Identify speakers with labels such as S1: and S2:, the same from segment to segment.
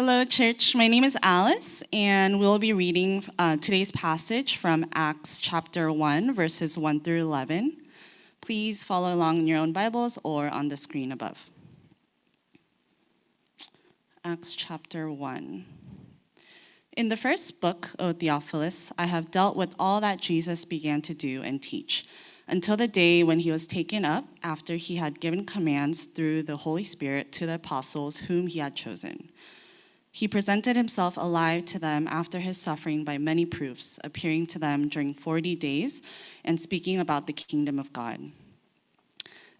S1: Hello, church. My name is Alice, and we'll be reading uh, today's passage from Acts chapter 1, verses 1 through 11. Please follow along in your own Bibles or on the screen above. Acts chapter 1. In the first book, O Theophilus, I have dealt with all that Jesus began to do and teach until the day when he was taken up after he had given commands through the Holy Spirit to the apostles whom he had chosen. He presented himself alive to them after his suffering by many proofs, appearing to them during 40 days and speaking about the kingdom of God.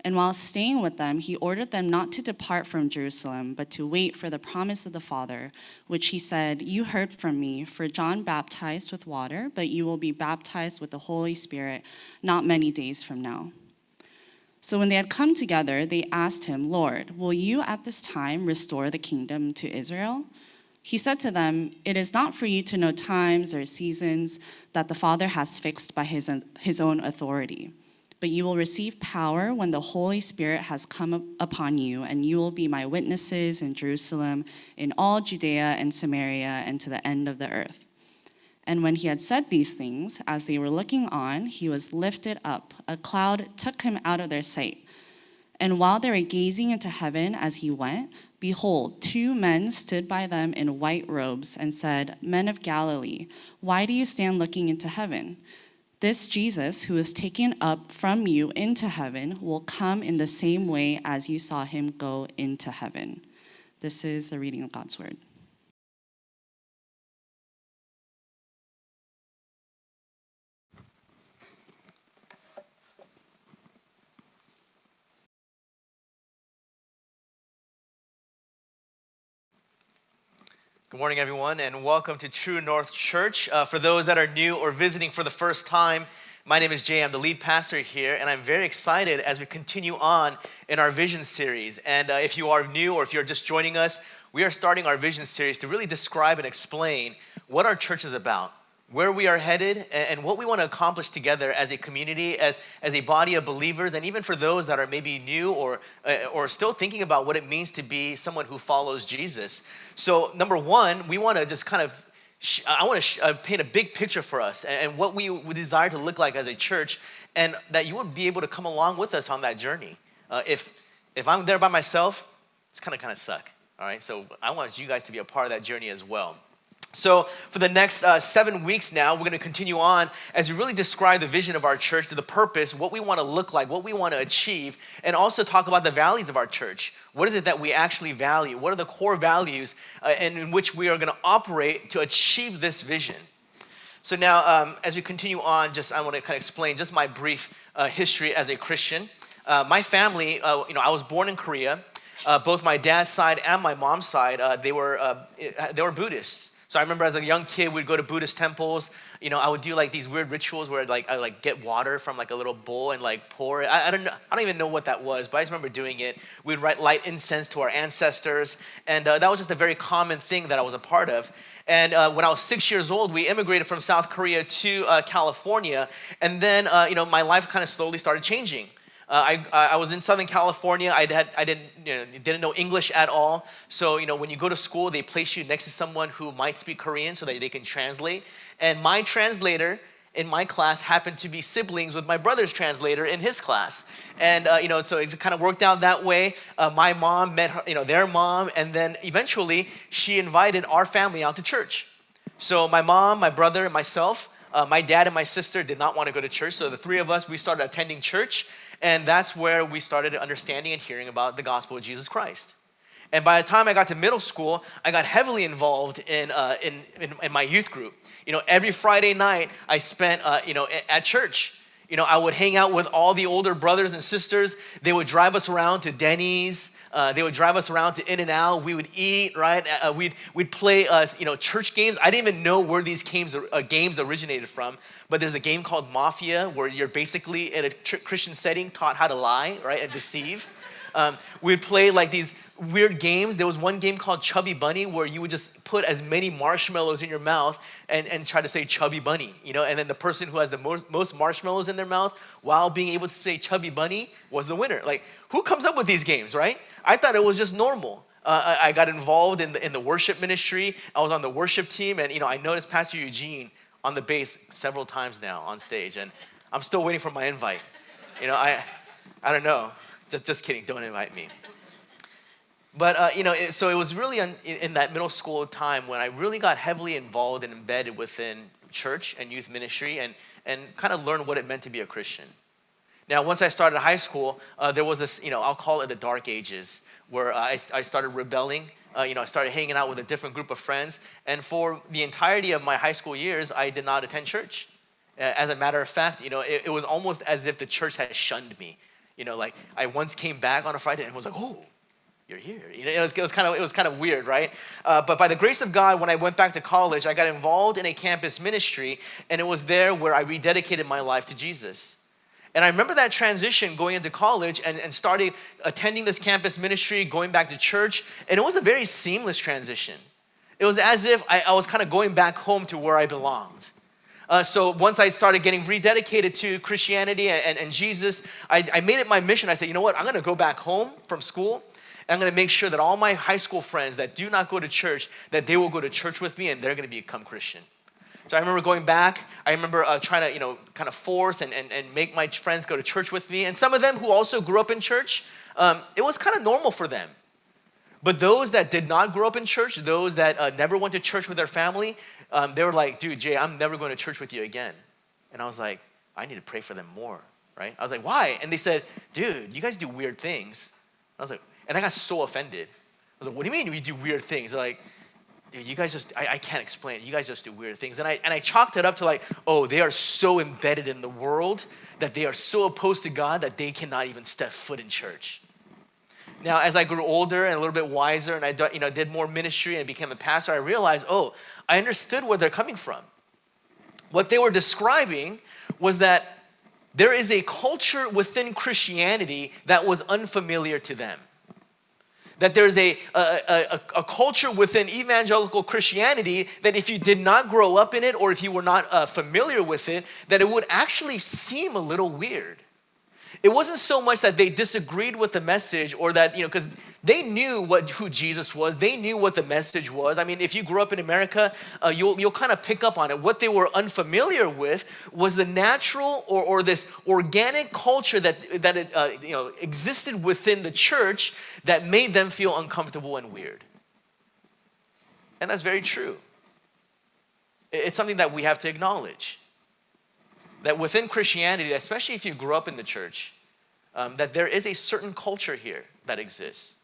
S1: And while staying with them, he ordered them not to depart from Jerusalem, but to wait for the promise of the Father, which he said, You heard from me, for John baptized with water, but you will be baptized with the Holy Spirit not many days from now. So when they had come together, they asked him, Lord, will you at this time restore the kingdom to Israel? He said to them, It is not for you to know times or seasons that the Father has fixed by his, his own authority but you will receive power when the Holy Spirit has come upon you, and you will be my witnesses in Jerusalem, in all Judea and Samaria, and to the end of the earth. And when he had said these things, as they were looking on, he was lifted up. A cloud took him out of their sight. And while they were gazing into heaven as he went, behold, two men stood by them in white robes and said, Men of Galilee, why do you stand looking into heaven? This Jesus, who is taken up from you into heaven, will come in the same way as you saw him go into heaven. This is the reading of God's word.
S2: Good morning, everyone, and welcome to True North Church. Uh, for those that are new or visiting for the first time, my name is Jay. I'm the lead pastor here, and I'm very excited as we continue on in our vision series. And uh, if you are new or if you're just joining us, we are starting our vision series to really describe and explain what our church is about where we are headed and what we want to accomplish together as a community, as, as a body of believers, and even for those that are maybe new or, uh, or still thinking about what it means to be someone who follows Jesus. So, number one, we want to just kind of I want to uh, paint a big picture for us and what we desire to look like as a church, and that you would be able to come along with us on that journey. Uh, if if I'm there by myself, it's kind of kind of suck. All right, so I want you guys to be a part of that journey as well. So, for the next uh, seven weeks now, we're going to continue on as we really describe the vision of our church, the purpose, what we want to look like, what we want to achieve, and also talk about the values of our church. What is it that we actually value? What are the core values uh, in which we are going to operate to achieve this vision? So, now um, as we continue on, just I want to kind of explain just my brief uh, history as a Christian. Uh, my family, uh, you know, I was born in Korea. Uh, both my dad's side and my mom's side, they were they were Buddhists. So I remember as a young kid, we'd go to Buddhist temples. You know, I would do like these weird rituals where like I like get water from like a little bowl and like pour it. I, I don't know, I don't even know what that was, but I just remember doing it. We'd write light incense to our ancestors, and uh, that was just a very common thing that I was a part of. And uh, when I was six years old, we immigrated from South Korea to uh, California, and then uh, you know my life kind of slowly started changing. Uh, I, I was in Southern California. I, had, I didn't, you know, didn't know English at all. So, you know, when you go to school, they place you next to someone who might speak Korean so that they can translate. And my translator in my class happened to be siblings with my brother's translator in his class. And, uh, you know, so it kind of worked out that way. Uh, my mom met her, you know, their mom, and then eventually she invited our family out to church. So my mom, my brother, and myself, uh, my dad and my sister did not want to go to church. So the three of us, we started attending church. And that's where we started understanding and hearing about the gospel of Jesus Christ. And by the time I got to middle school, I got heavily involved in, uh, in, in, in, my youth group. You know, every Friday night I spent, uh, you know, at church. You know, I would hang out with all the older brothers and sisters. They would drive us around to Denny's. Uh, they would drive us around to In-N-Out. We would eat, right? Uh, uh, we'd, we'd play, uh, you know, church games. I didn't even know where these games, uh, games originated from, but there's a game called Mafia where you're basically in a Christian setting taught how to lie, right, and deceive. Um, we'd play like these weird games. There was one game called Chubby Bunny where you would just put as many marshmallows in your mouth and, and try to say Chubby Bunny, you know, and then the person who has the most, most marshmallows in their mouth while being able to say Chubby Bunny was the winner. Like, who comes up with these games, right? I thought it was just normal. Uh, I I got involved in the, in the worship ministry. I was on the worship team, and you know, I noticed Pastor Eugene on the bass several times now on stage, and I'm still waiting for my invite. You know, I, I don't know. Just, just kidding. Don't invite me. But uh, you know, it, so it was really in, in that middle school time when I really got heavily involved and embedded within church and youth ministry, and and kind of learned what it meant to be a Christian. Now, once I started high school, uh, there was this, you know, I'll call it the dark ages, where uh, I, I started rebelling. Uh, you know, I started hanging out with a different group of friends. And for the entirety of my high school years, I did not attend church. As a matter of fact, you know, it, it was almost as if the church had shunned me. You know, like I once came back on a Friday and was like, oh, you're here. You know, it was, it was, kind of it was kind of weird, right? Uh, but by the grace of God, when I went back to college, I got involved in a campus ministry, and it was there where I rededicated my life to Jesus. And I remember that transition going into college and, and starting attending this campus ministry, going back to church, and it was a very seamless transition. It was as if I, I was kind of going back home to where I belonged. Uh, so once I started getting rededicated to Christianity and, and, and Jesus, I, I made it my mission. I said, you know what? I'm going to go back home from school. And I'm going to make sure that all my high school friends that do not go to church, that they will go to church with me and they're going to become Christian. So I remember going back. I remember uh, trying to, you know, kind of force and, and, and make my friends go to church with me. And some of them who also grew up in church, um, it was kind of normal for them. But those that did not grow up in church, those that uh, never went to church with their family, um, they were like, dude, Jay, I'm never going to church with you again. And I was like, I need to pray for them more, right? I was like, why? And they said, dude, you guys do weird things. I was like, and I got so offended. I was like, what do you mean we do weird things? They're like, you guys just I, I, can't explain it you guys just do weird things and I, and I chalked it up to like oh they are so embedded in the world that they are so opposed to god that they cannot even step foot in church now as i grew older and a little bit wiser and i you know, did more ministry and became a pastor i realized oh i understood where they're coming from what they were describing was that there is a culture within christianity that was unfamiliar to them that there's a, a, a, a, culture within evangelical Christianity that if you did not grow up in it or if you were not uh, familiar with it, that it would actually seem a little weird. It wasn't so much that they disagreed with the message or that, you know, because they knew what, who Jesus was. They knew what the message was. I mean, if you grew up in America, uh, you'll, you'll kind of pick up on it. What they were unfamiliar with was the natural or, or this organic culture that, that it, uh, you know, existed within the church that made them feel uncomfortable and weird. And that's very true. It's something that we have to acknowledge that within Christianity, especially if you grew up in the church, um, that there is a certain culture here that exists.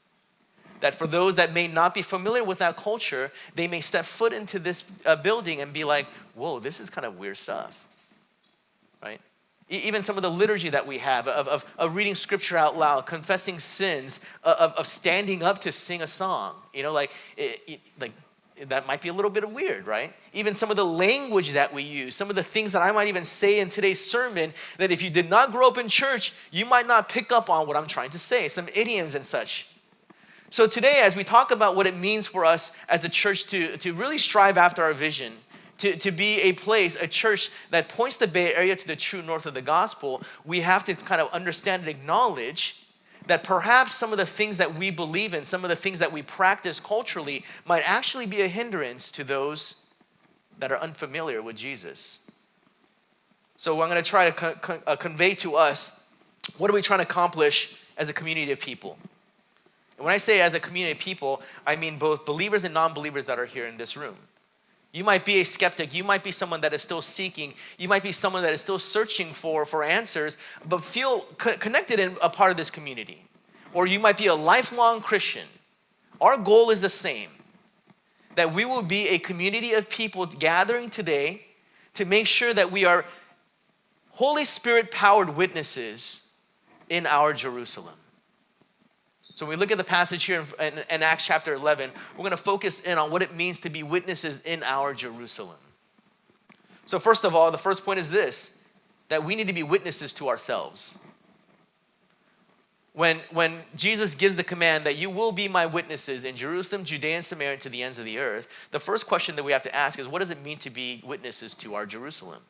S2: That for those that may not be familiar with that culture, they may step foot into this uh, building and be like, whoa, this is kind of weird stuff, right? even some of the liturgy that we have of, of, of reading scripture out loud, confessing sins, uh, of, of standing up to sing a song. You know, like, it, it, like that might be a little bit weird, right? Even some of the language that we use, some of the things that I might even say in today's sermon, that if you did not grow up in church, you might not pick up on what I'm trying to say, some idioms and such. So today, as we talk about what it means for us as a church to, to really strive after our vision, to, to be a place, a church that points the Bay Area to the true north of the gospel, we have to kind of understand and acknowledge that perhaps some of the things that we believe in, some of the things that we practice culturally, might actually be a hindrance to those that are unfamiliar with Jesus. So, I'm going to try to uh, convey to us what are we trying to accomplish as a community of people? And when I say as a community of people, I mean both believers and non believers that are here in this room. You might be a skeptic. You might be someone that is still seeking. You might be someone that is still searching for, for answers, but feel co- connected in a part of this community. Or you might be a lifelong Christian. Our goal is the same that we will be a community of people gathering today to make sure that we are Holy Spirit powered witnesses in our Jerusalem. So when we look at the passage here in, in, in Acts chapter 11, we're going to focus in on what it means to be witnesses in our Jerusalem. So first of all, the first point is this, that we need to be witnesses to ourselves. When, when Jesus gives the command that you will be my witnesses in Jerusalem, Judea, and Samaria, to the ends of the earth, the first question that we have to ask is what does it mean to be witnesses to our Jerusalem?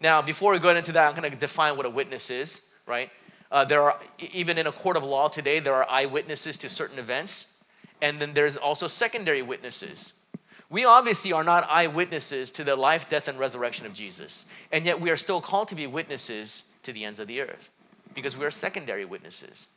S2: Now, before we go into that, I'm going to define what a witness is, right? Uh, there are, even in a court of law today, there are eyewitnesses to certain events, and then there's also secondary witnesses. We obviously are not eyewitnesses to the life, death, and resurrection of Jesus, and yet we are still called to be witnesses to the ends of the earth because we are secondary witnesses.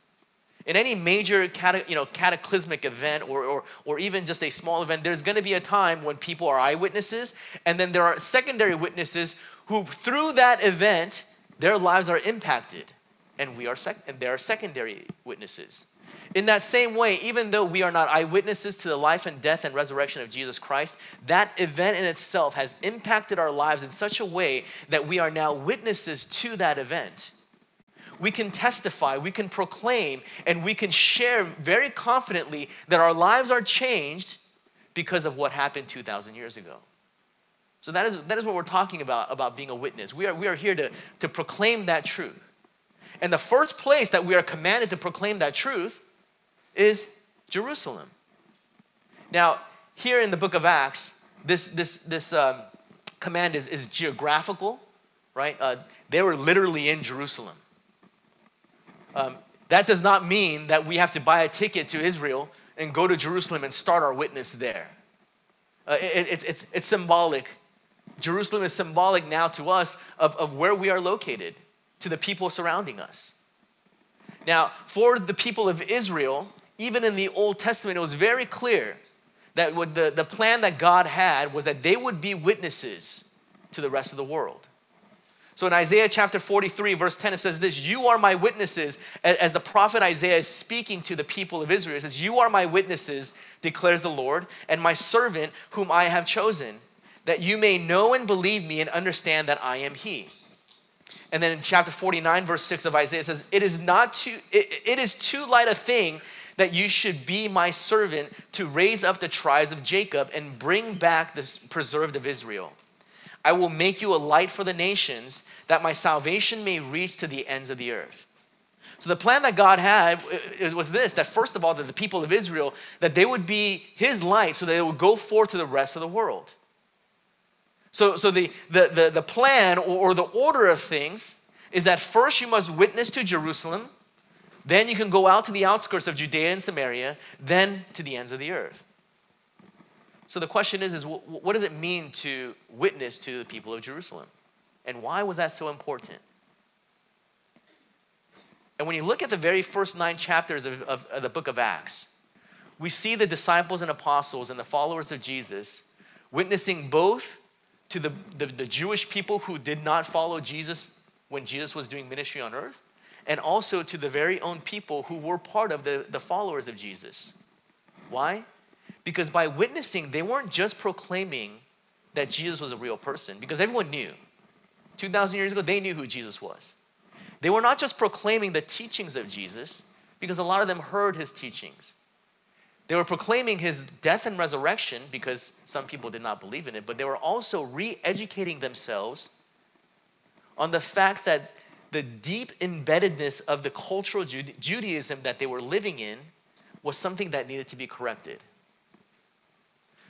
S2: In any major cata, you know, cataclysmic event or, or, or even just a small event, there's going to be a time when people are eyewitnesses, and then there are secondary witnesses who, through that event, their lives are impacted, and we are sec- and there are secondary witnesses. In that same way, even though we are not eyewitnesses to the life and death and resurrection of Jesus Christ, that event in itself has impacted our lives in such a way that we are now witnesses to that event we can testify, we can proclaim, and we can share very confidently that our lives are changed because of what happened 2,000 years ago. So that is, that is what we're talking about, about being a witness. We are, we are here to, to proclaim that truth. And the first place that we are commanded to proclaim that truth is Jerusalem. Now, here in the book of Acts, this, this, this um, command is, is geographical, right? Uh, they were literally in Jerusalem. Um, that does not mean that we have to buy a ticket to Israel and go to Jerusalem and start our witness there. Uh, it, it's, it's, it's symbolic. Jerusalem is symbolic now to us of, of where we are located, to the people surrounding us. Now, for the people of Israel, even in the Old Testament, it was very clear that what the, the plan that God had was that they would be witnesses to the rest of the world. So in Isaiah chapter 43, verse 10, it says this You are my witnesses, as the prophet Isaiah is speaking to the people of Israel. It says, You are my witnesses, declares the Lord, and my servant whom I have chosen, that you may know and believe me and understand that I am He. And then in chapter 49, verse 6 of Isaiah, says, It is not too, it, it is too light a thing that you should be my servant to raise up the tribes of Jacob and bring back the preserved of Israel. I will make you a light for the nations, that my salvation may reach to the ends of the earth. So the plan that God had uh, uh, was this that first of all, that the people of Israel, that they would be his light so they would go forth to the rest of the world. So, so the, the, the, the plan or the order of things is that first you must witness to Jerusalem, then you can go out to the outskirts of Judea and Samaria, then to the ends of the earth. So the question is, is what does it mean to witness to the people of Jerusalem? And why was that so important? And when you look at the very first nine chapters of, of, of the book of Acts, we see the disciples and apostles and the followers of Jesus witnessing both to the, the, the, Jewish people who did not follow Jesus when Jesus was doing ministry on earth, and also to the very own people who were part of the, the followers of Jesus. Why? Because by witnessing, they weren't just proclaiming that Jesus was a real person, because everyone knew. 2,000 years ago, they knew who Jesus was. They were not just proclaiming the teachings of Jesus, because a lot of them heard his teachings. They were proclaiming his death and resurrection because some people did not believe in it, but they were also re educating themselves on the fact that the deep embeddedness of the cultural Judaism that they were living in was something that needed to be corrected.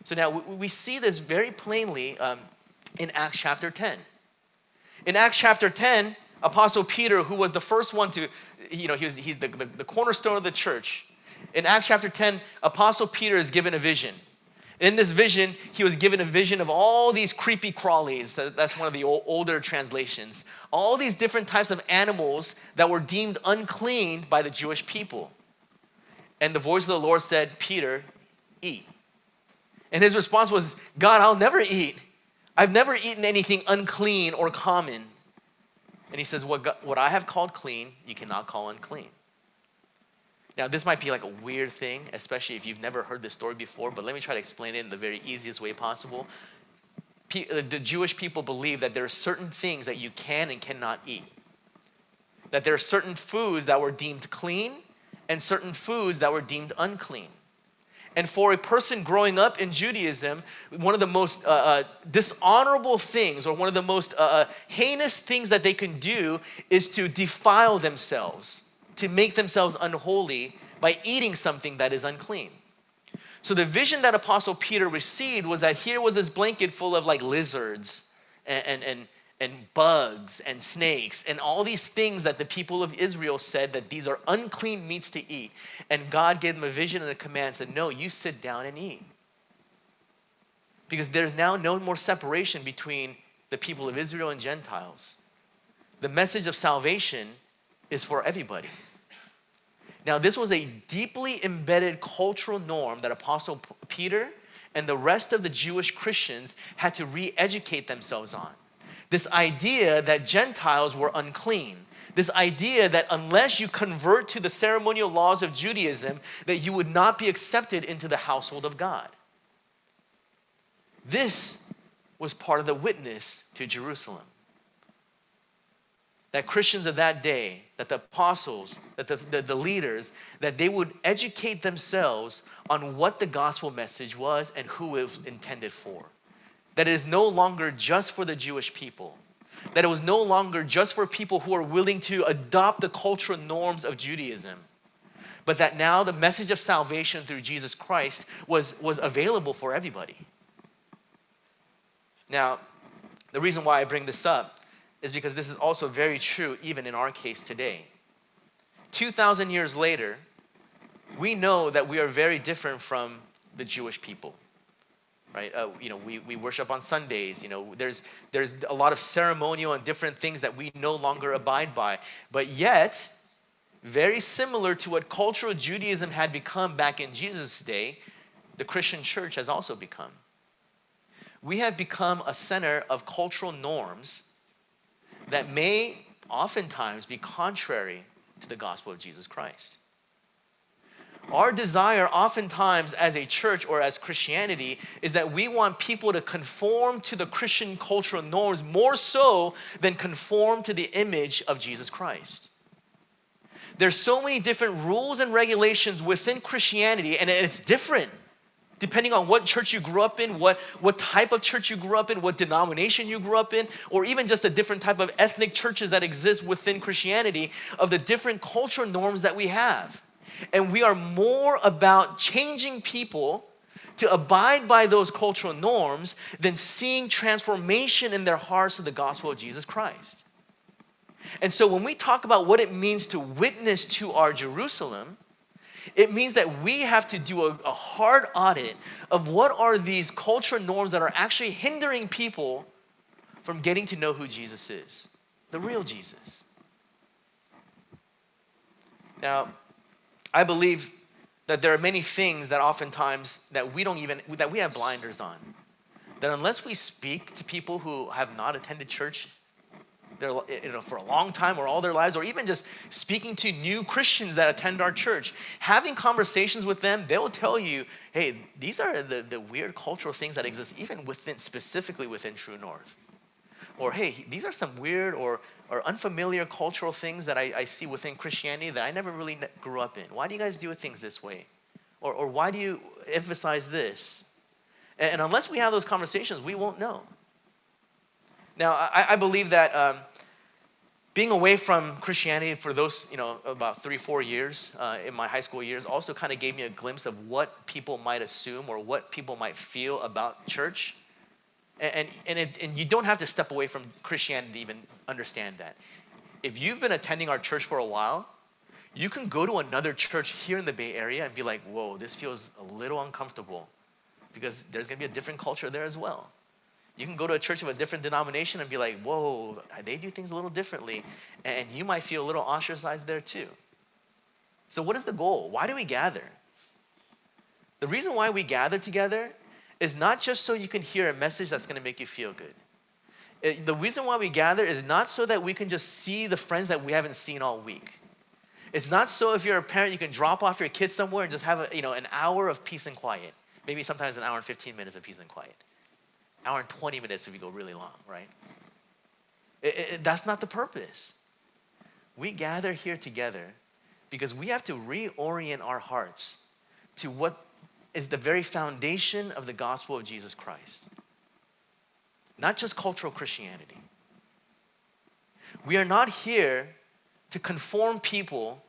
S2: So now we see this very plainly um, in Acts chapter 10. In Acts chapter 10, Apostle Peter, who was the first one to, you know, he was he's the, the, the cornerstone of the church. In Acts chapter 10, Apostle Peter is given a vision. In this vision, he was given a vision of all these creepy crawlies. That's one of the older translations. All these different types of animals that were deemed unclean by the Jewish people. And the voice of the Lord said, Peter, eat. And his response was, God, I'll never eat. I've never eaten anything unclean or common. And he says, what, God, what I have called clean, you cannot call unclean. Now, this might be like a weird thing, especially if you've never heard this story before, but let me try to explain it in the very easiest way possible. Uh, the Jewish people believe that there are certain things that you can and cannot eat. That there are certain foods that were deemed clean and certain foods that were deemed unclean. And for a person growing up in Judaism, one of the most uh, uh, dishonorable things or one of the most uh, uh, heinous things that they can do is to defile themselves, to make themselves unholy by eating something that is unclean. So the vision that Apostle Peter received was that here was this blanket full of like lizards and, and, and, and bugs and snakes and all these things that the people of Israel said that these are unclean meats to eat. And God gave them a vision and a command said, No, you sit down and eat. Because there's now no more separation between the people of Israel and Gentiles. The message of salvation is for everybody. Now, this was a deeply embedded cultural norm that Apostle Peter and the rest of the Jewish Christians had to re educate themselves on. This idea that Gentiles were unclean. This idea that unless you convert to the ceremonial laws of Judaism, that you would not be accepted into the household of God. This was part of the witness to Jerusalem. That Christians of that day, that the apostles, that the, the, the, leaders, that they would educate themselves on what the gospel message was and who it was intended for that it is no longer just for the Jewish people, that it was no longer just for people who are willing to adopt the cultural norms of Judaism, but that now the message of salvation through Jesus Christ was, was available for everybody. Now, the reason why I bring this up is because this is also very true even in our case today. 2,000 years later, we know that we are very different from the Jewish people right? Uh, you know, we, we worship on Sundays. You know, there's, there's a lot of ceremonial and different things that we no longer abide by. But yet, very similar to what cultural Judaism had become back in Jesus' day, the Christian church has also become. We have become a center of cultural norms that may oftentimes be contrary to the gospel of Jesus Christ. Our desire, oftentimes, as a church or as Christianity, is that we want people to conform to the Christian cultural norms more so than conform to the image of Jesus Christ. There's so many different rules and regulations within Christianity, and it's different depending on what church you grew up in, what, what type of church you grew up in, what denomination you grew up in, or even just the different type of ethnic churches that exist within Christianity, of the different cultural norms that we have. And we are more about changing people to abide by those cultural norms than seeing transformation in their hearts to the gospel of Jesus Christ. And so when we talk about what it means to witness to our Jerusalem, it means that we have to do a, a hard audit of what are these cultural norms that are actually hindering people from getting to know who Jesus is, the real Jesus. Now, I believe that there are many things that oftentimes that we don't even that we have blinders on. That unless we speak to people who have not attended church you know, for a long time or all their lives, or even just speaking to new Christians that attend our church, having conversations with them, they will tell you, hey, these are the, the weird cultural things that exist even within, specifically within True North. Or hey, these are some weird or or unfamiliar cultural things that I, I see within Christianity that I never really grew up in. Why do you guys do things this way? Or, or why do you emphasize this? And, and unless we have those conversations, we won't know. Now, I, I believe that um, being away from Christianity for those, you know, about three, four years uh, in my high school years also kind of gave me a glimpse of what people might assume or what people might feel about church. And, and, it, and you don't have to step away from Christianity to even understand that. If you've been attending our church for a while, you can go to another church here in the Bay Area and be like, whoa, this feels a little uncomfortable because there's gonna be a different culture there as well. You can go to a church of a different denomination and be like, whoa, they do things a little differently. And you might feel a little ostracized there too. So, what is the goal? Why do we gather? The reason why we gather together is not just so you can hear a message that's going to make you feel good. It, the reason why we gather is not so that we can just see the friends that we haven't seen all week. It's not so if you're a parent, you can drop off your kids somewhere and just have a, you know, an hour of peace and quiet. Maybe sometimes an hour and 15 minutes of peace and quiet. Hour and 20 minutes if we go really long, right? It, it, that's not the purpose. We gather here together because we have to reorient our hearts to what is the very foundation of the gospel of Jesus Christ, not just cultural Christianity. We are not here to conform people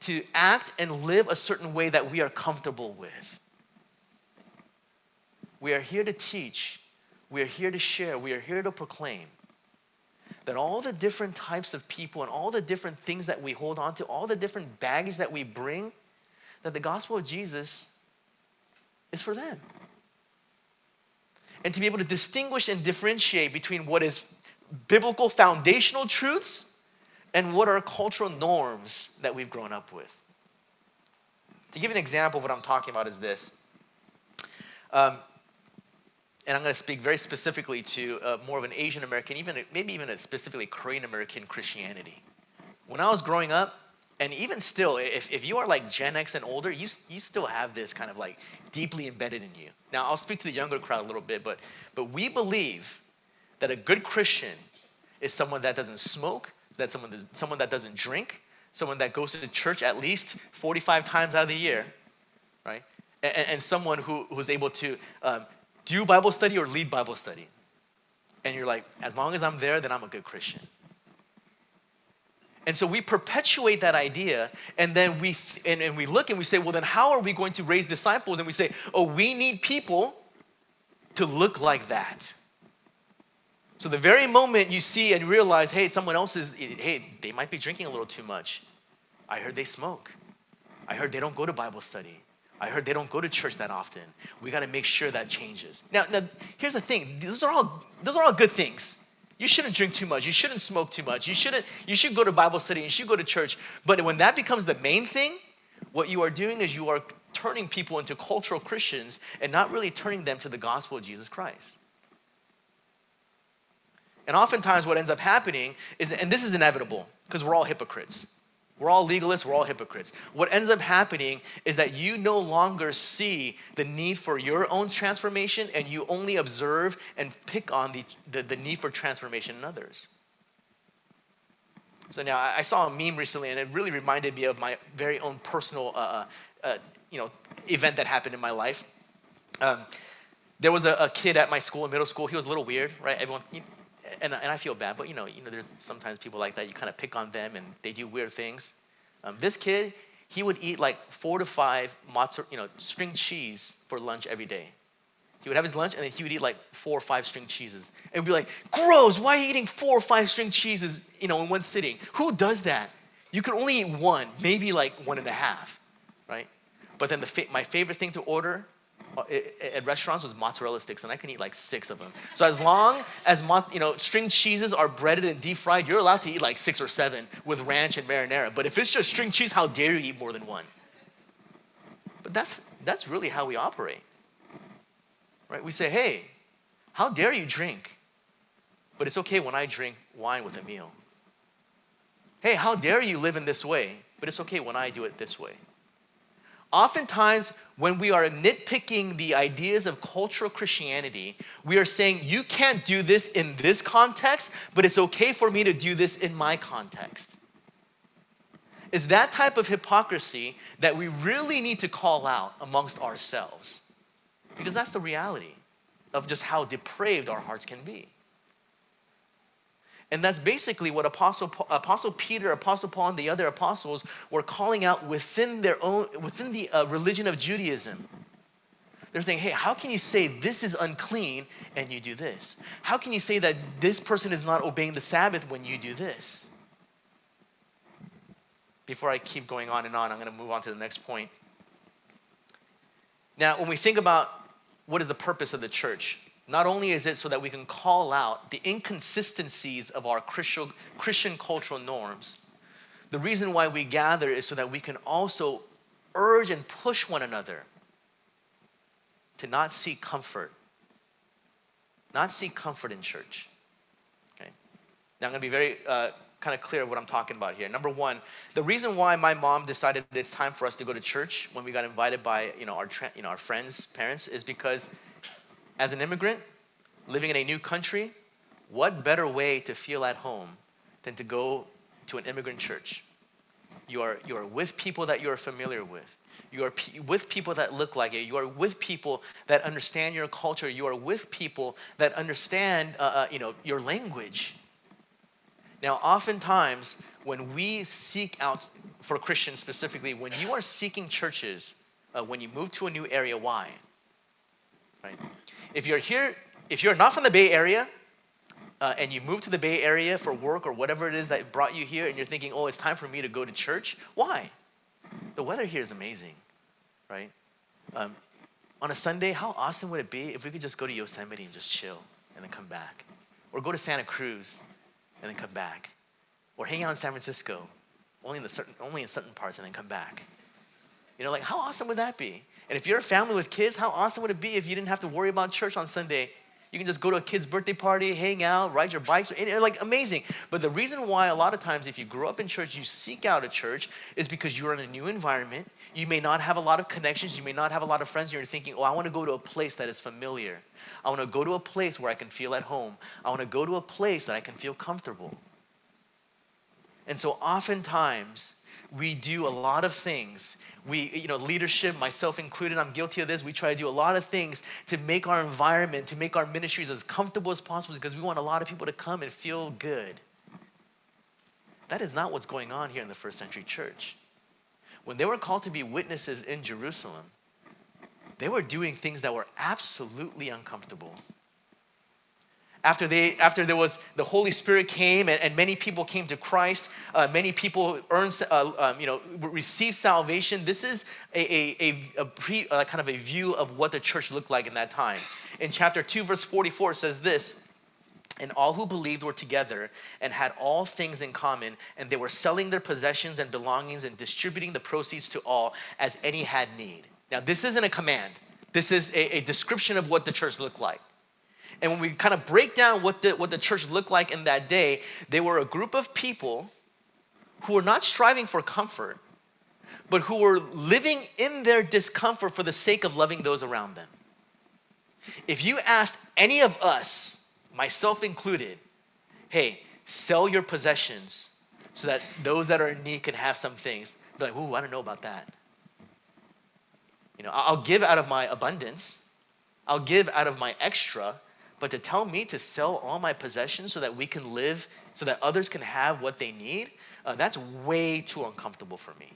S2: to act and live a certain way that we are comfortable with. We are here to teach, we are here to share, we are here to proclaim that all the different types of people and all the different things that we hold on to, all the different baggage that we bring, that the gospel of Jesus is for them. And to be able to distinguish and differentiate between what is biblical foundational truths and what are cultural norms that we've grown up with. To give an example of what I'm talking about is this. Um, and I'm going to speak very specifically to uh, more of an Asian American, even maybe even a specifically Korean American Christianity. When I was growing up, and even still, if, if you are like Gen X and older, you, you still have this kind of like deeply embedded in you. Now, I'll speak to the younger crowd a little bit, but, but we believe that a good Christian is someone that doesn't smoke, that someone, someone that doesn't drink, someone that goes to church at least 45 times out of the year, right? And, and someone who, who's able to um, do Bible study or lead Bible study. And you're like, as long as I'm there, then I'm a good Christian. And so we perpetuate that idea, and then we th- and, and we look and we say, well, then how are we going to raise disciples? And we say, oh, we need people to look like that. So the very moment you see and realize, hey, someone else is, hey, they might be drinking a little too much. I heard they smoke. I heard they don't go to Bible study. I heard they don't go to church that often. We got to make sure that changes. Now, now, here's the thing. Those are all those are all good things. You shouldn't drink too much. You shouldn't smoke too much. You shouldn't. You should go to Bible study. You should go to church. But when that becomes the main thing, what you are doing is you are turning people into cultural Christians and not really turning them to the gospel of Jesus Christ. And oftentimes, what ends up happening is, and this is inevitable because we're all hypocrites. We're all legalists, we're all hypocrites. What ends up happening is that you no longer see the need for your own transformation and you only observe and pick on the, the, the need for transformation in others. So now I saw a meme recently and it really reminded me of my very own personal uh, uh, uh you know, event that happened in my life. Um, there was a, a, kid at my school in middle school. He was a little weird, right? Everyone, and, and I feel bad, but you know, you know, there's sometimes people like that. You kind of pick on them, and they do weird things. Um, this kid, he would eat like four to five mozzarella, you know, string cheese for lunch every day. He would have his lunch, and then he would eat like four or five string cheeses, and be like, "Gross! Why are you eating four or five string cheeses, you know, in one sitting? Who does that? You could only eat one, maybe like one and a half, right? But then the fa- my favorite thing to order Uh, at restaurants was mozzarella sticks, and I can eat like six of them. So as long as you know string cheeses are breaded and deep fried, you're allowed to eat like six or seven with ranch and marinara. But if it's just string cheese, how dare you eat more than one? But that's that's really how we operate, right? We say, hey, how dare you drink? But it's okay when I drink wine with a meal. Hey, how dare you live in this way? But it's okay when I do it this way. Oftentimes, when we are nitpicking the ideas of cultural Christianity, we are saying, you can't do this in this context, but it's okay for me to do this in my context. It's that type of hypocrisy that we really need to call out amongst ourselves. Because that's the reality of just how depraved our hearts can be. And that's basically what Apostle, Apostle Peter, Apostle Paul, and the other apostles were calling out within their own, within the uh, religion of Judaism. They're saying, hey, how can you say this is unclean and you do this? How can you say that this person is not obeying the Sabbath when you do this? Before I keep going on and on, I'm going to move on to the next point. Now, when we think about what is the purpose of the church, not only is it so that we can call out the inconsistencies of our Christian, cultural norms, the reason why we gather is so that we can also urge and push one another to not seek comfort, not seek comfort in church. Okay? Now I'm going to be very uh, kind of clear of what I'm talking about here. Number one, the reason why my mom decided it's time for us to go to church when we got invited by you know our you know our friends' parents is because as an immigrant, living in a new country, what better way to feel at home than to go to an immigrant church? You are, you are with people that you are familiar with. You are p- with people that look like you. You are with people that understand your culture. You are with people that understand uh, uh, you know, your language. Now, oftentimes, when we seek out, for Christians specifically, when you are seeking churches, uh, when you move to a new area, why? Right? If you're here, if you're not from the Bay Area, uh, and you move to the Bay Area for work or whatever it is that brought you here, and you're thinking, oh, it's time for me to go to church, why? The weather here is amazing, right? Um, on a Sunday, how awesome would it be if we could just go to Yosemite and just chill and then come back? Or go to Santa Cruz and then come back? Or hang out in San Francisco, only in, the certain, only in certain parts, and then come back? You know, like how awesome would that be? And if you're a family with kids, how awesome would it be if you didn't have to worry about church on Sunday you can just go to a kid's birthday party, hang out, ride your bikes, like amazing. But the reason why a lot of times if you grow up in church, you seek out a church is because you're in a new environment. You may not have a lot of connections, you may not have a lot of friends. You're thinking, oh, I want to go to a place that is familiar. I want to go to a place where I can feel at home. I want to go to a place that I can feel comfortable. And so oftentimes we do a lot of things we, you know, leadership, myself included, I'm guilty of this. We try to do a lot of things to make our environment, to make our ministries as comfortable as possible because we want a lot of people to come and feel good. That is not what's going on here in the first century church. When they were called to be witnesses in Jerusalem, they were doing things that were absolutely uncomfortable after, they, after there was the Holy Spirit came and, and many people came to Christ, uh, many people earned, uh, um, you know, received salvation. This is a, a, a, a pre, uh, kind of a view of what the church looked like in that time. In chapter 2, verse 44, says this And all who believed were together and had all things in common, and they were selling their possessions and belongings and distributing the proceeds to all as any had need. Now, this isn't a command, this is a, a description of what the church looked like. And when we kind of break down what the, what the church looked like in that day, they were a group of people who were not striving for comfort, but who were living in their discomfort for the sake of loving those around them. If you asked any of us, myself included, hey, sell your possessions so that those that are in need can have some things, be like, ooh, I don't know about that. You know, I'll give out of my abundance, I'll give out of my extra, but to tell me to sell all my possessions so that we can live, so that others can have what they need, uh, that's way too uncomfortable for me.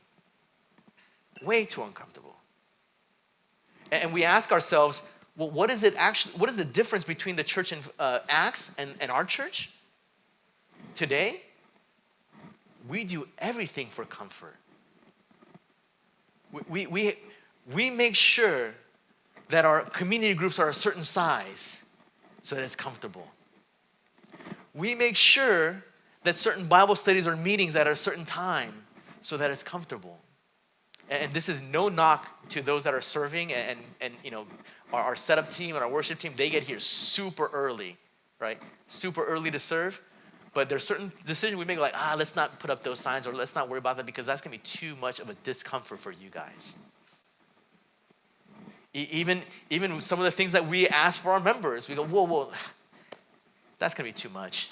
S2: Way too uncomfortable. And, and we ask ourselves, well, what is it actually, what is the difference between the church in uh, Acts and, and our church? Today, we do everything for comfort. We, we, we, we make sure that our community groups are a certain size so that it's comfortable. We make sure that certain Bible studies or meetings at a certain time so that it's comfortable. And this is no knock to those that are serving and, and you know, our, our setup team and our worship team, they get here super early, right? Super early to serve. But there's certain decisions we make like, ah, let's not put up those signs or let's not worry about that because that's gonna be too much of a discomfort for you guys. Even, even some of the things that we ask for our members, we go, whoa, whoa, that's gonna be too much,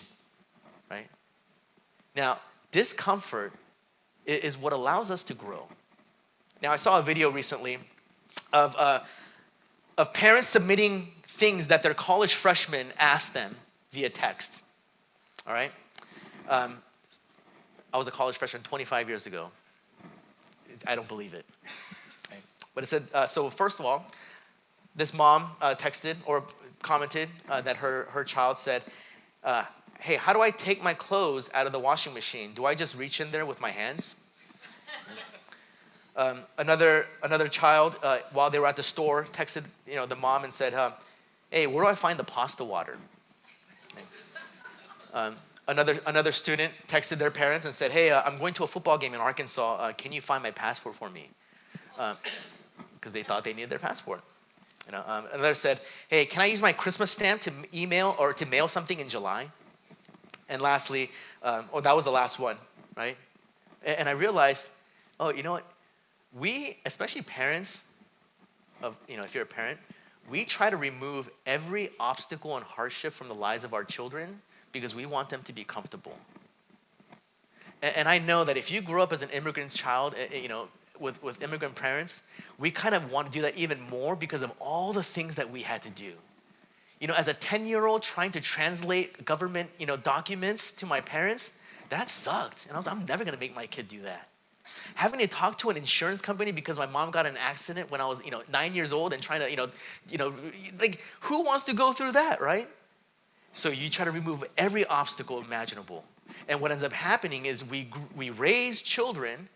S2: right? Now, discomfort is what allows us to grow. Now, I saw a video recently of, uh, of parents submitting things that their college freshmen asked them via text. All right? Um, I was a college freshman 25 years ago. I don't believe it. But it said, uh, so first of all, this mom uh, texted or commented uh, that her, her child said, uh, Hey, how do I take my clothes out of the washing machine? Do I just reach in there with my hands? um, another, another child, uh, while they were at the store, texted you know, the mom and said, Hey, where do I find the pasta water? Um, another, another student texted their parents and said, Hey, uh, I'm going to a football game in Arkansas. can you find my passport for me? Because they thought they needed their passport. You know, um, another said, "Hey, can I use my Christmas stamp to email or to mail something in July?" And lastly, um, oh, that was the last one, right? And, and I realized, oh, you know what? We, especially parents, of you know, if you're a parent, we try to remove every obstacle and hardship from the lives of our children because we want them to be comfortable. And, and I know that if you grew up as an immigrant child, eh, eh, you know, with, with immigrant parents, we kind of want to do that even more because of all the things that we had to do. You know, as a 10 year old trying to translate government, you know, documents to my parents, that sucked. And I was I'm never gonna make my kid do that. Having to talk to an insurance company because my mom got an accident when I was, you know, nine years old and trying to, you know, you know, like who wants to go through that, right? So you try to remove every obstacle imaginable. And what ends up happening is we, we raise children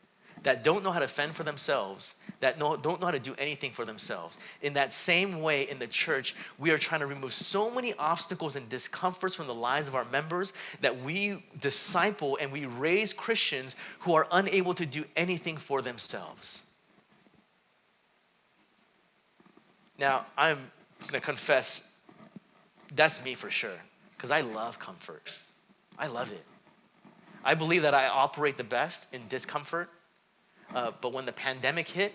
S2: that don't know how to fend for themselves, that know, don't know how to do anything for themselves. In that same way, in the church, we are trying to remove so many obstacles and discomforts from the lives of our members that we disciple and we raise Christians who are unable to do anything for themselves. Now, I'm to confess that's me for sure, because I love comfort. I love it. I believe that I operate the best in discomfort uh, but when the pandemic hit,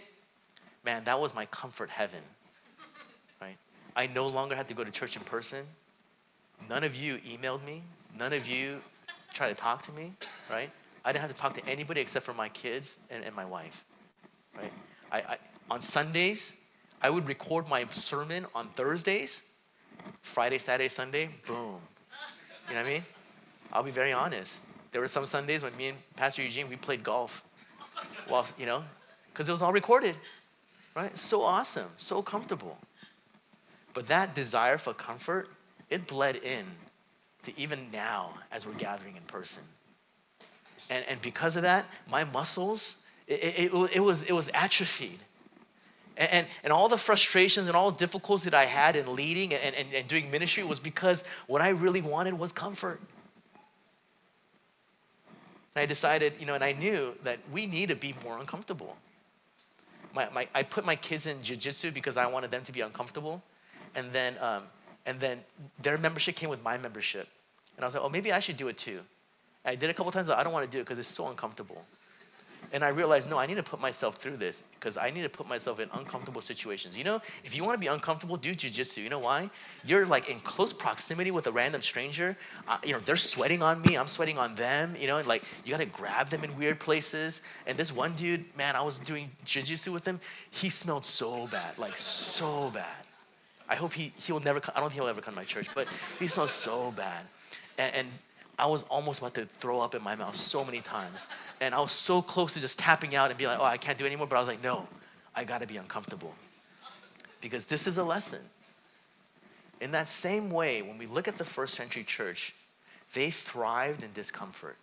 S2: man, that was my comfort heaven, right? I no longer had to go to church in person. None of you emailed me. None of you tried to talk to me, right? I didn't have to talk to anybody except for my kids and, and my wife, right? I, I, on Sundays, I would record my sermon on Thursdays, Friday, Saturday, Sunday, boom. You know what I mean? I'll be very honest. There were some Sundays when me and Pastor Eugene, we played golf well, you know, because it was all recorded, right? So awesome, so comfortable. But that desire for comfort, it bled in to even now as we're gathering in person. And, and because of that, my muscles, it, it, it was, it was atrophied. And, and, and, all the frustrations and all the difficulties that I had in leading and, and, and doing ministry was because what I really wanted was comfort. And I decided, you know, and I knew that we need to be more uncomfortable. My, my, I put my kids in jiu-jitsu because I wanted them to be uncomfortable. And then, um, and then their membership came with my membership. And I was like, oh, maybe I should do it too. And I did a couple times, I don't want to do it because it's so uncomfortable. And I realized, no, I need to put myself through this because I need to put myself in uncomfortable situations. You know, if you want to be uncomfortable, do jujitsu. You know why? You're like in close proximity with a random stranger. Uh, you know, they're sweating on me, I'm sweating on them. You know, and like you got to grab them in weird places. And this one dude, man, I was doing jujitsu with him. He smelled so bad, like so bad. I hope he he will never. Come, I don't think he'll ever come to my church, but he smells so bad. and, and I was almost about to throw up in my mouth so many times. And I was so close to just tapping out and be like, oh, I can't do it anymore. But I was like, no, I gotta be uncomfortable. Because this is a lesson. In that same way, when we look at the first century church, they thrived in discomfort.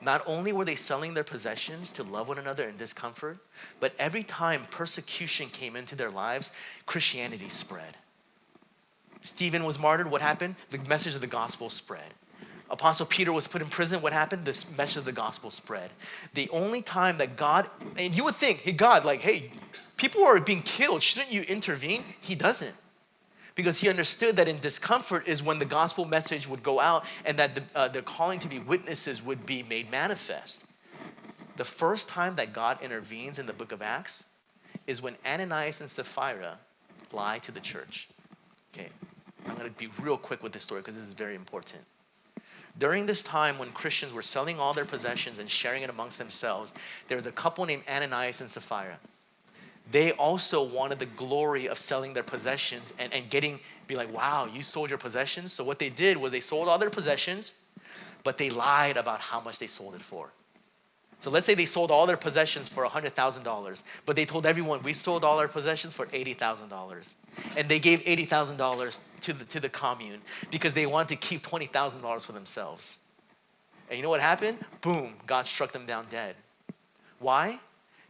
S2: Not only were they selling their possessions to love one another in discomfort, but every time persecution came into their lives, Christianity spread. Stephen was martyred, what happened? The message of the gospel spread. Apostle Peter was put in prison, what happened? This message of the gospel spread. The only time that God, and you would think, hey, God, like, hey, people are being killed, shouldn't you intervene? He doesn't. Because he understood that in discomfort is when the gospel message would go out and that the, uh, their calling to be witnesses would be made manifest. The first time that God intervenes in the book of Acts is when Ananias and Sapphira lie to the church. Okay, I'm gonna be real quick with this story because this is very important. During this time when Christians were selling all their possessions and sharing it amongst themselves, there was a couple named Ananias and Sapphira. They also wanted the glory of selling their possessions and, and getting, be like, wow, you sold your possessions? So what they did was they sold all their possessions, but they lied about how much they sold it for. So let's say they sold all their possessions for $100,000, but they told everyone, we sold all our possessions for $80,000. And they gave $80,000 to the, to the commune because they wanted to keep $20,000 for themselves. And you know what happened? Boom, God struck them down dead. Why?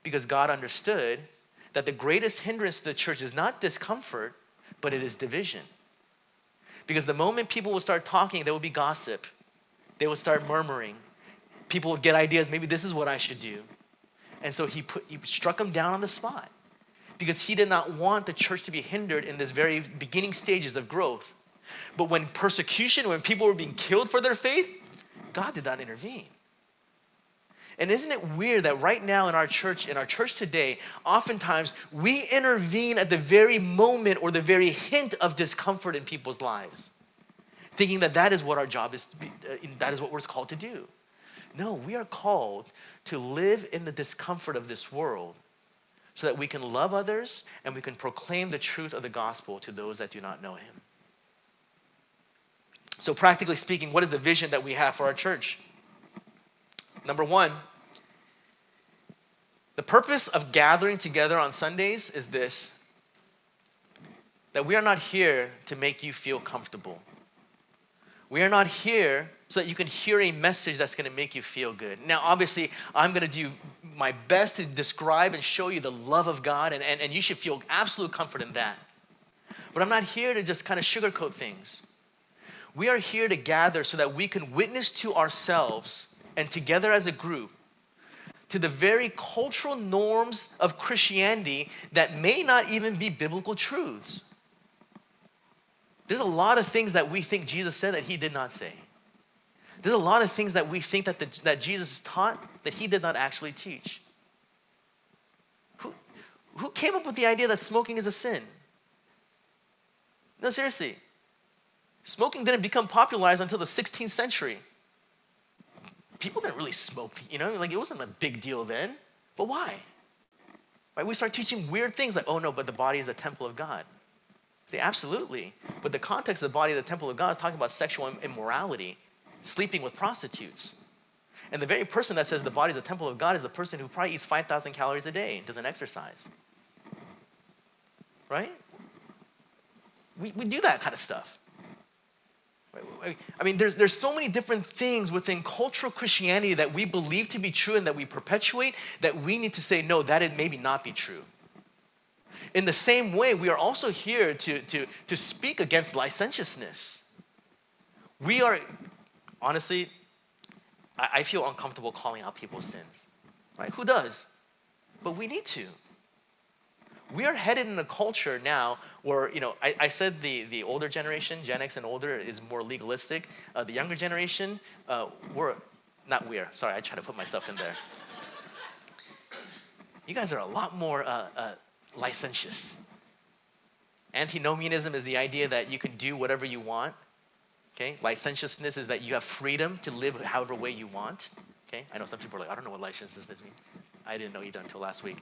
S2: Because God understood that the greatest hindrance to the church is not discomfort, but it is division. Because the moment people will start talking, there will be gossip, they will start murmuring, people would get ideas, maybe this is what I should do. And so he, put, he struck him down on the spot because he did not want the church to be hindered in this very beginning stages of growth. But when persecution, when people were being killed for their faith, God did not intervene. And isn't it weird that right now in our church, in our church today, oftentimes we intervene at the very moment or the very hint of discomfort in people's lives, thinking that that is what our job is to be, uh, that is what we're called to do. No, we are called to live in the discomfort of this world so that we can love others and we can proclaim the truth of the gospel to those that do not know Him. So, practically speaking, what is the vision that we have for our church? Number one, the purpose of gathering together on Sundays is this that we are not here to make you feel comfortable. We are not here so that you can hear a message that's going to make you feel good. Now, obviously, I'm going to do my best to describe and show you the love of God, and, and, and you should feel absolute comfort in that. But I'm not here to just kind of sugarcoat things. We are here to gather so that we can witness to ourselves and together as a group to the very cultural norms of Christianity that may not even be biblical truths. There's a lot of things that we think Jesus said that he did not say. There's a lot of things that we think that, the, that Jesus taught that he did not actually teach. Who, who came up with the idea that smoking is a sin? No, seriously. Smoking didn't become popularized until the 16th century. People didn't really smoke, you know, like it wasn't a big deal then. But why? Right? We start teaching weird things like, oh no, but the body is a temple of God. See, absolutely. But the context of the body of the temple of God is talking about sexual immorality sleeping with prostitutes. And the very person that says the body is the temple of God is the person who probably eats 5,000 calories a day and doesn't exercise. Right? We, we do that kind of stuff. I mean, there's, there's so many different things within cultural Christianity that we believe to be true and that we perpetuate that we need to say, no, that it maybe not be true. In the same way, we are also here to, to, to speak against licentiousness. We are honestly, I, I feel uncomfortable calling out people's sins. Right? Who does? But we need to. We are headed in a culture now where, you know, I, I said the, the older generation, Gen X and older, is more legalistic. Uh, the younger generation, uh, we're, not we're, sorry, I try to put myself in there. you guys are a lot more uh, uh licentious. Antinomianism is the idea that you can do whatever you want Okay? Licentiousness is that you have freedom to live however way you want. Okay? I know some people are like, I don't know what licentiousness means. I didn't know either until last week.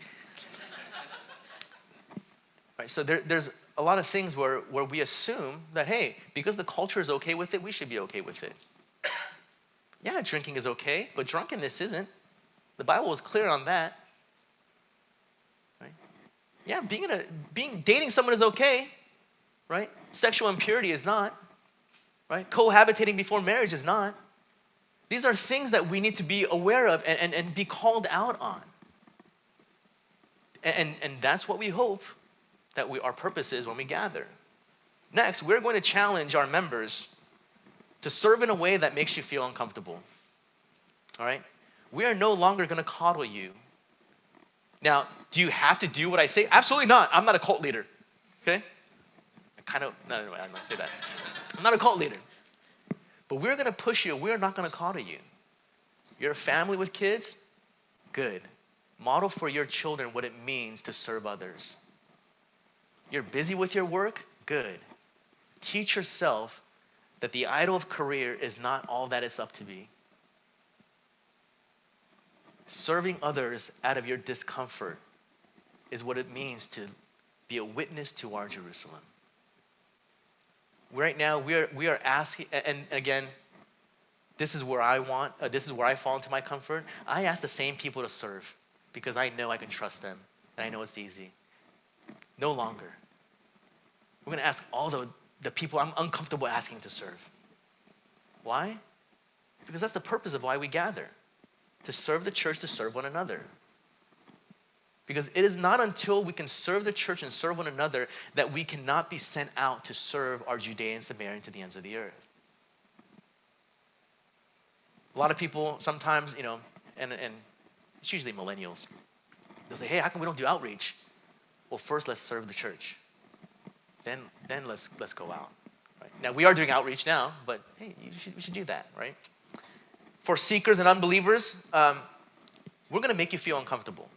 S2: right? So there, there's a lot of things where, where we assume that, hey, because the culture is okay with it, we should be okay with it. Yeah, drinking is okay, but drunkenness isn't. The Bible is clear on that. Right? Yeah, being in a being dating someone is okay, right? Sexual impurity is not right? Cohabitating before marriage is not. These are things that we need to be aware of and, and, and be called out on. And, and that's what we hope that we, our purpose is when we gather. Next, we're going to challenge our members to serve in a way that makes you feel uncomfortable. All right? We are no longer going to coddle you. Now, do you have to do what I say? Absolutely not. I'm not a cult leader. Okay? I kind of, no, no, I'm not say that. I'm not a cult leader. But we're going to push you. We're not going to coddle you. You're a family with kids? Good. Model for your children what it means to serve others. You're busy with your work? Good. Teach yourself that the idol of career is not all that it's up to be. Serving others out of your discomfort is what it means to be a witness to our Jerusalem right now we are, we are asking, and again, this is where I want, uh, this is where I fall into my comfort. I ask the same people to serve because I know I can trust them and I know it's easy. No longer. We're gonna ask all the, the people I'm uncomfortable asking to serve. Why? Because that's the purpose of why we gather to serve the church, to serve one another. Because it is not until we can serve the church and serve one another that we cannot be sent out to serve our Judean Samaritan to the ends of the earth. A lot of people sometimes, you know, and, and it's usually millennials, they'll say, hey, how come we don't do outreach? Well, first let's serve the church. Then, then let's, let's go out. Right? Now, we are doing outreach now, but hey, should, we should do that, right? For seekers and unbelievers, um, we're going to make you feel uncomfortable.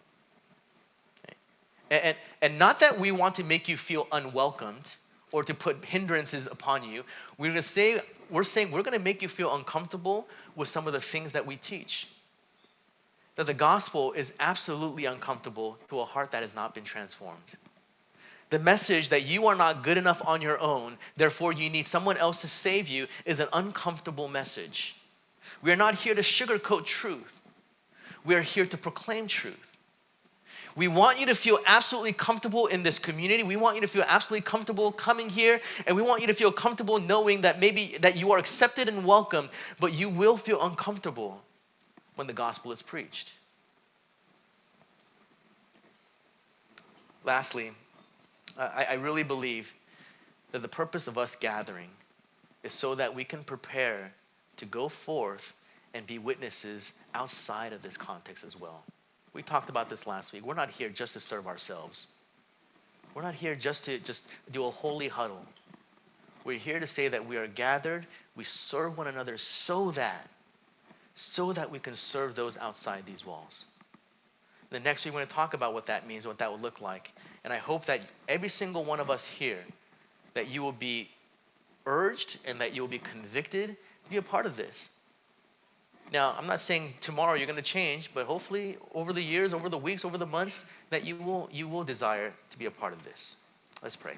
S2: And, and, not that we want to make you feel unwelcomed or to put hindrances upon you. We're going to say, we're saying we're going to make you feel uncomfortable with some of the things that we teach. That the gospel is absolutely uncomfortable to a heart that has not been transformed. The message that you are not good enough on your own, therefore you need someone else to save you, is an uncomfortable message. We are not here to sugarcoat truth. We are here to proclaim truth. We want you to feel absolutely comfortable in this community. We want you to feel absolutely comfortable coming here, and we want you to feel comfortable knowing that maybe that you are accepted and welcome, but you will feel uncomfortable when the gospel is preached. Lastly, I, I really believe that the purpose of us gathering is so that we can prepare to go forth and be witnesses outside of this context as well. We talked about this last week. We're not here just to serve ourselves. We're not here just to just do a holy huddle. We're here to say that we are gathered, we serve one another so that so that we can serve those outside these walls. The next week we're going to talk about what that means, what that would look like. And I hope that every single one of us here that you will be urged and that you will be convicted to be a part of this. Now, I'm not saying tomorrow you're going to change, but hopefully over the years, over the weeks, over the months, that you will, you will desire to be a part of this. Let's pray.